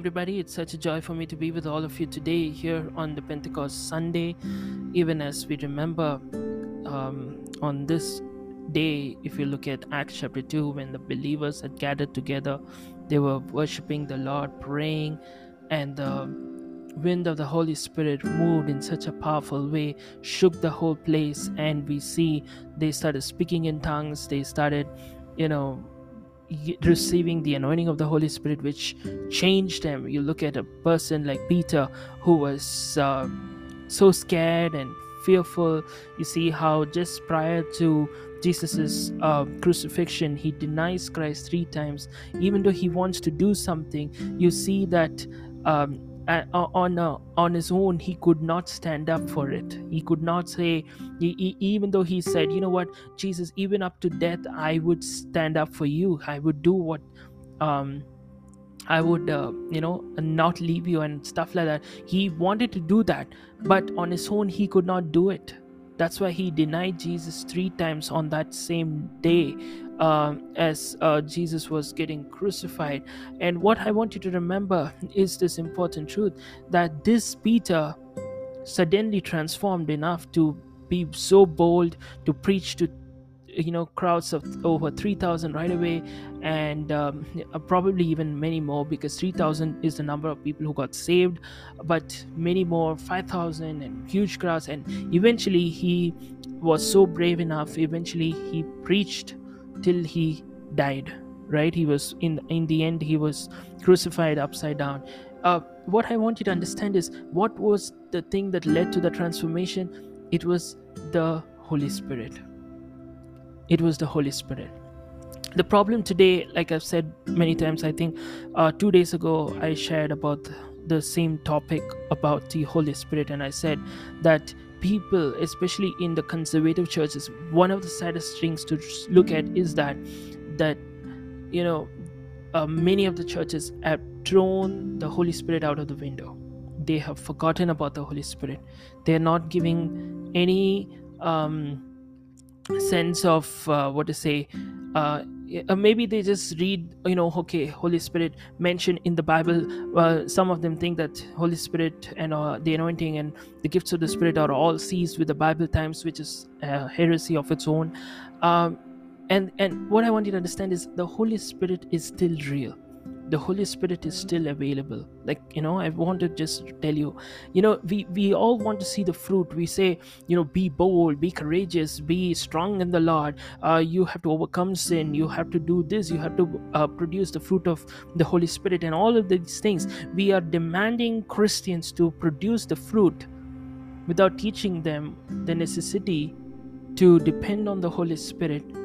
Everybody, it's such a joy for me to be with all of you today here on the Pentecost Sunday. Even as we remember um, on this day, if you look at Acts chapter 2, when the believers had gathered together, they were worshiping the Lord, praying, and the wind of the Holy Spirit moved in such a powerful way, shook the whole place, and we see they started speaking in tongues, they started, you know, receiving the anointing of the Holy Spirit, which changed them. You look at a person like Peter, who was uh, so scared and fearful. You see how just prior to Jesus's uh, crucifixion, he denies Christ three times. Even though he wants to do something, you see that. Um, on uh, on his own he could not stand up for it. He could not say he, he, even though he said you know what jesus even up to death i would stand up for you. I would do what um i would uh, you know not leave you and stuff like that. He wanted to do that but on his own he could not do it. That's why he denied Jesus three times on that same day uh, as uh, Jesus was getting crucified. And what I want you to remember is this important truth that this Peter suddenly transformed enough to be so bold to preach to you know crowds of over 3000 right away and um, uh, probably even many more because 3000 is the number of people who got saved but many more 5000 and huge crowds and eventually he was so brave enough eventually he preached till he died right? He was in in the end he was crucified upside down. Uh, what i want you to understand is what was the thing that led to the transformation? It was the holy spirit. It was the Holy Spirit. The problem today, like I've said many times, I think uh, two days ago I shared about the same topic about the Holy Spirit, and I said that people, especially in the conservative churches, one of the saddest things to look at is that that you know uh, many of the churches have thrown the Holy Spirit out of the window. They have forgotten about the Holy Spirit. They are not giving any um, sense of uh, what to say uh, uh, maybe they just read you know okay holy spirit mentioned in the bible uh, some of them think that holy spirit and uh, the anointing and the gifts of the spirit are all seized with the bible times which is a heresy of its own. Um, and and what i want you to understand is the holy spirit is still real the holy spirit is still available. Like you know i want to just tell you you know we we all want to see the fruit. We say you know be bold be courageous be strong in the lord. Uh, you have to overcome sin. You have to do this. You have to uh, produce the fruit of the holy spirit and all of these things. We are demanding christians to produce the fruit without teaching them the necessity to depend on the holy spirit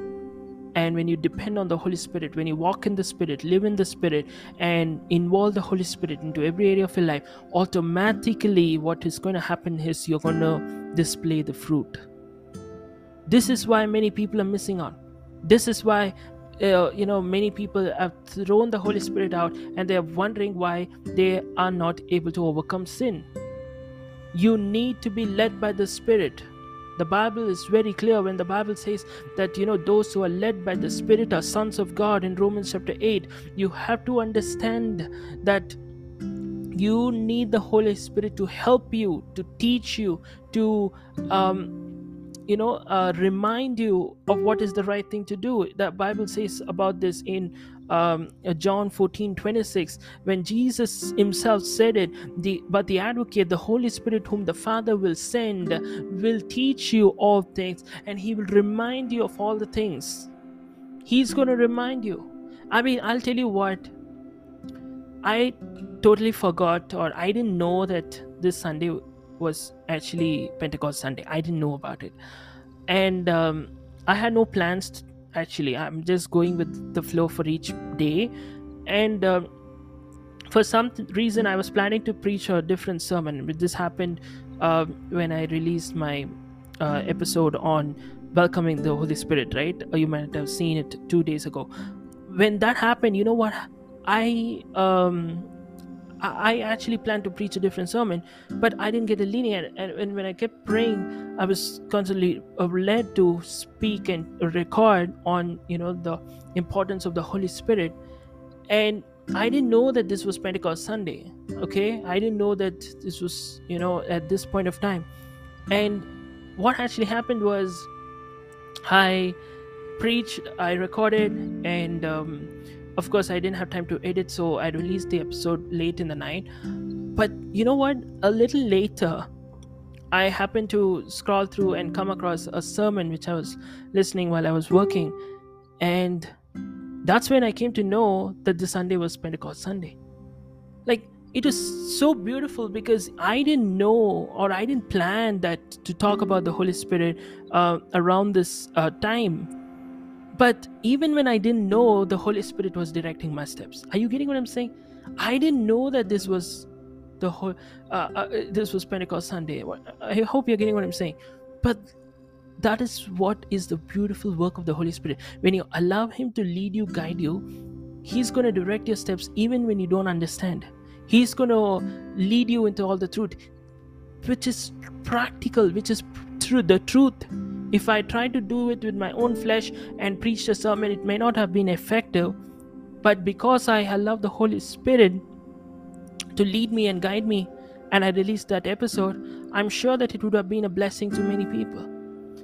and when you depend on the holy spirit when you walk in the spirit live in the spirit and involve the holy spirit into every area of your life automatically what is going to happen is you're going to display the fruit. This is why many people are missing out. This is why uh, you know many people have thrown the holy spirit out and they're wondering why they are not able to overcome sin. You need to be led by the spirit the bible is very clear when the bible says that you know those who are led by the spirit are sons of god in romans chapter 8 you have to understand that you need the holy spirit to help you to teach you to um, you know uh, remind you of what is the right thing to do. The bible says about this in um, uh, John 14 26, when Jesus himself said it, the, but the advocate, the Holy Spirit, whom the Father will send, will teach you all things and he will remind you of all the things. He's going to remind you. I mean, I'll tell you what, I totally forgot or I didn't know that this Sunday was actually Pentecost Sunday. I didn't know about it. And um, I had no plans actually i'm just going with the flow for each day. And uh, for some reason i was planning to preach a different sermon. But this happened uh, when i released my uh, episode on welcoming the holy spirit right? You might have seen it two days ago. When that happened you know what? I um I actually planned to preach a different sermon, but I didn't get a leading. And, and when I kept praying, I was constantly uh, led to speak and record on, you know, the importance of the Holy Spirit. And I didn't know that this was Pentecost Sunday. Okay, I didn't know that this was, you know, at this point of time. And what actually happened was, I preached, I recorded, and um, of course i didn't have time to edit so i released the episode late in the night. But you know what? A little later i happened to scroll through and come across a sermon which i was listening while i was working. And that's when i came to know that the sunday was pentecost sunday. Like it was so beautiful because i didn't know or i didn't plan that to talk about the holy spirit uh, around this uh, time but even when I didn't know, the Holy Spirit was directing my steps. Are you getting what I'm saying? I didn't know that this was the whole. Uh, uh, this was Pentecost Sunday. I hope you're getting what I'm saying. But that is what is the beautiful work of the Holy Spirit. When you allow Him to lead you, guide you, He's going to direct your steps even when you don't understand. He's going to lead you into all the truth, which is practical, which is through the truth if I tried to do it with my own flesh and preach a sermon, it may not have been effective. But because I love the Holy Spirit to lead me and guide me, and I released that episode, I'm sure that it would have been a blessing to many people.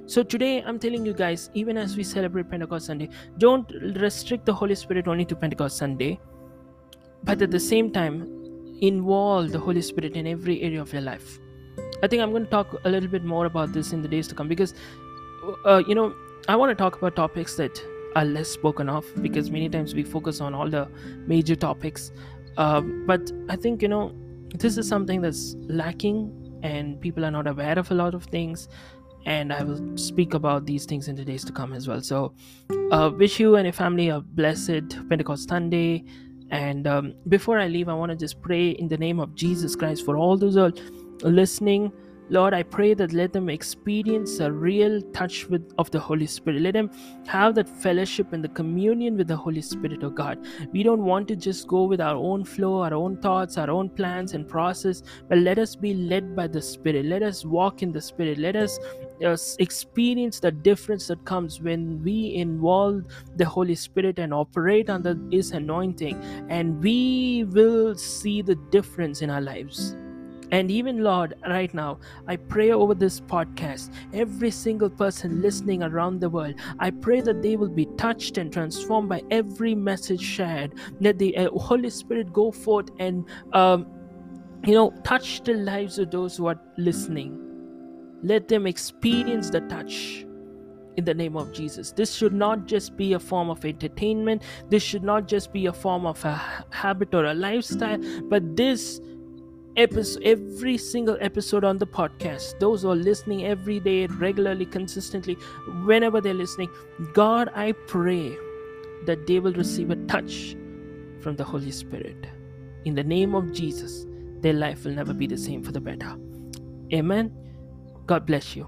So today, I'm telling you guys, even as we celebrate Pentecost Sunday, don't restrict the Holy Spirit only to Pentecost Sunday, but at the same time, involve the Holy Spirit in every area of your life. I think I'm going to talk a little bit more about this in the days to come because uh, you know, I want to talk about topics that are less spoken of because many times we focus on all the major topics. Uh, but I think, you know, this is something that's lacking and people are not aware of a lot of things. And I will speak about these things in the days to come as well. So, uh, wish you and your family a blessed Pentecost Sunday. And um, before I leave, I want to just pray in the name of Jesus Christ for all those who are listening Lord, I pray that let them experience a real touch with of the Holy Spirit. Let them have that fellowship and the communion with the Holy Spirit, of God. We don't want to just go with our own flow, our own thoughts, our own plans and process, but let us be led by the Spirit. Let us walk in the Spirit. Let us uh, experience the difference that comes when we involve the Holy Spirit and operate under His anointing, and we will see the difference in our lives. And even, Lord, right now, I pray over this podcast, every single person listening around the world, I pray that they will be touched and transformed by every message shared. Let the uh, Holy Spirit go forth and, um, you know, touch the lives of those who are listening. Let them experience the touch in the name of Jesus. This should not just be a form of entertainment. This should not just be a form of a habit or a lifestyle, but this episode every single episode on the podcast. Those who are listening every day regularly consistently whenever they're listening god i pray that they will receive a touch from the holy spirit. In the name of jesus their life will never be the same for the better. Amen. God bless you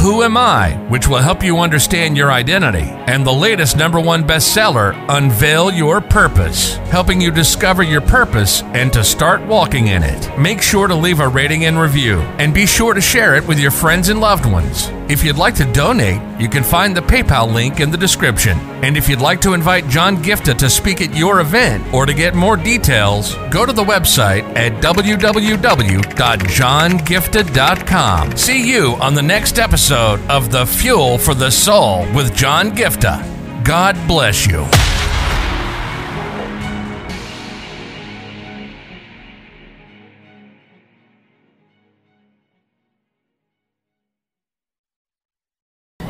Who Am I, which will help you understand your identity, and the latest number one bestseller, Unveil Your Purpose, helping you discover your purpose and to start walking in it. Make sure to leave a rating and review, and be sure to share it with your friends and loved ones. If you'd like to donate, you can find the PayPal link in the description. And if you'd like to invite John Giftah to speak at your event or to get more details, go to the website at www.johngiftah.com. See you on the next episode of The Fuel for the Soul with John Giftah. God bless you.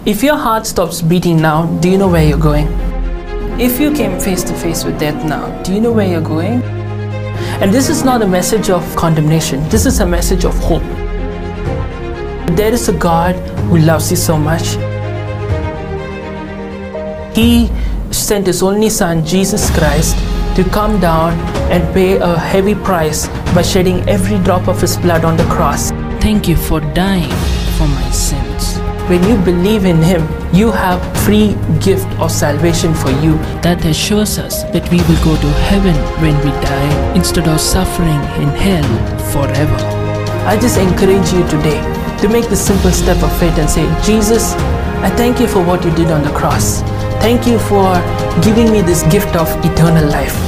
If your heart stops beating now, do you know where you're going? If you came face to face with death now, do you know where you're going? And this is not a message of condemnation, this is a message of hope. There is a God who loves you so much. He sent His only Son, Jesus Christ, to come down and pay a heavy price by shedding every drop of His blood on the cross. Thank you for dying for my sins. When you believe in Him, you have free gift of salvation for you that assures us that we will go to heaven when we die instead of suffering in hell forever. I just encourage you today to make the simple step of faith and say, Jesus, I thank you for what you did on the cross. Thank you for giving me this gift of eternal life.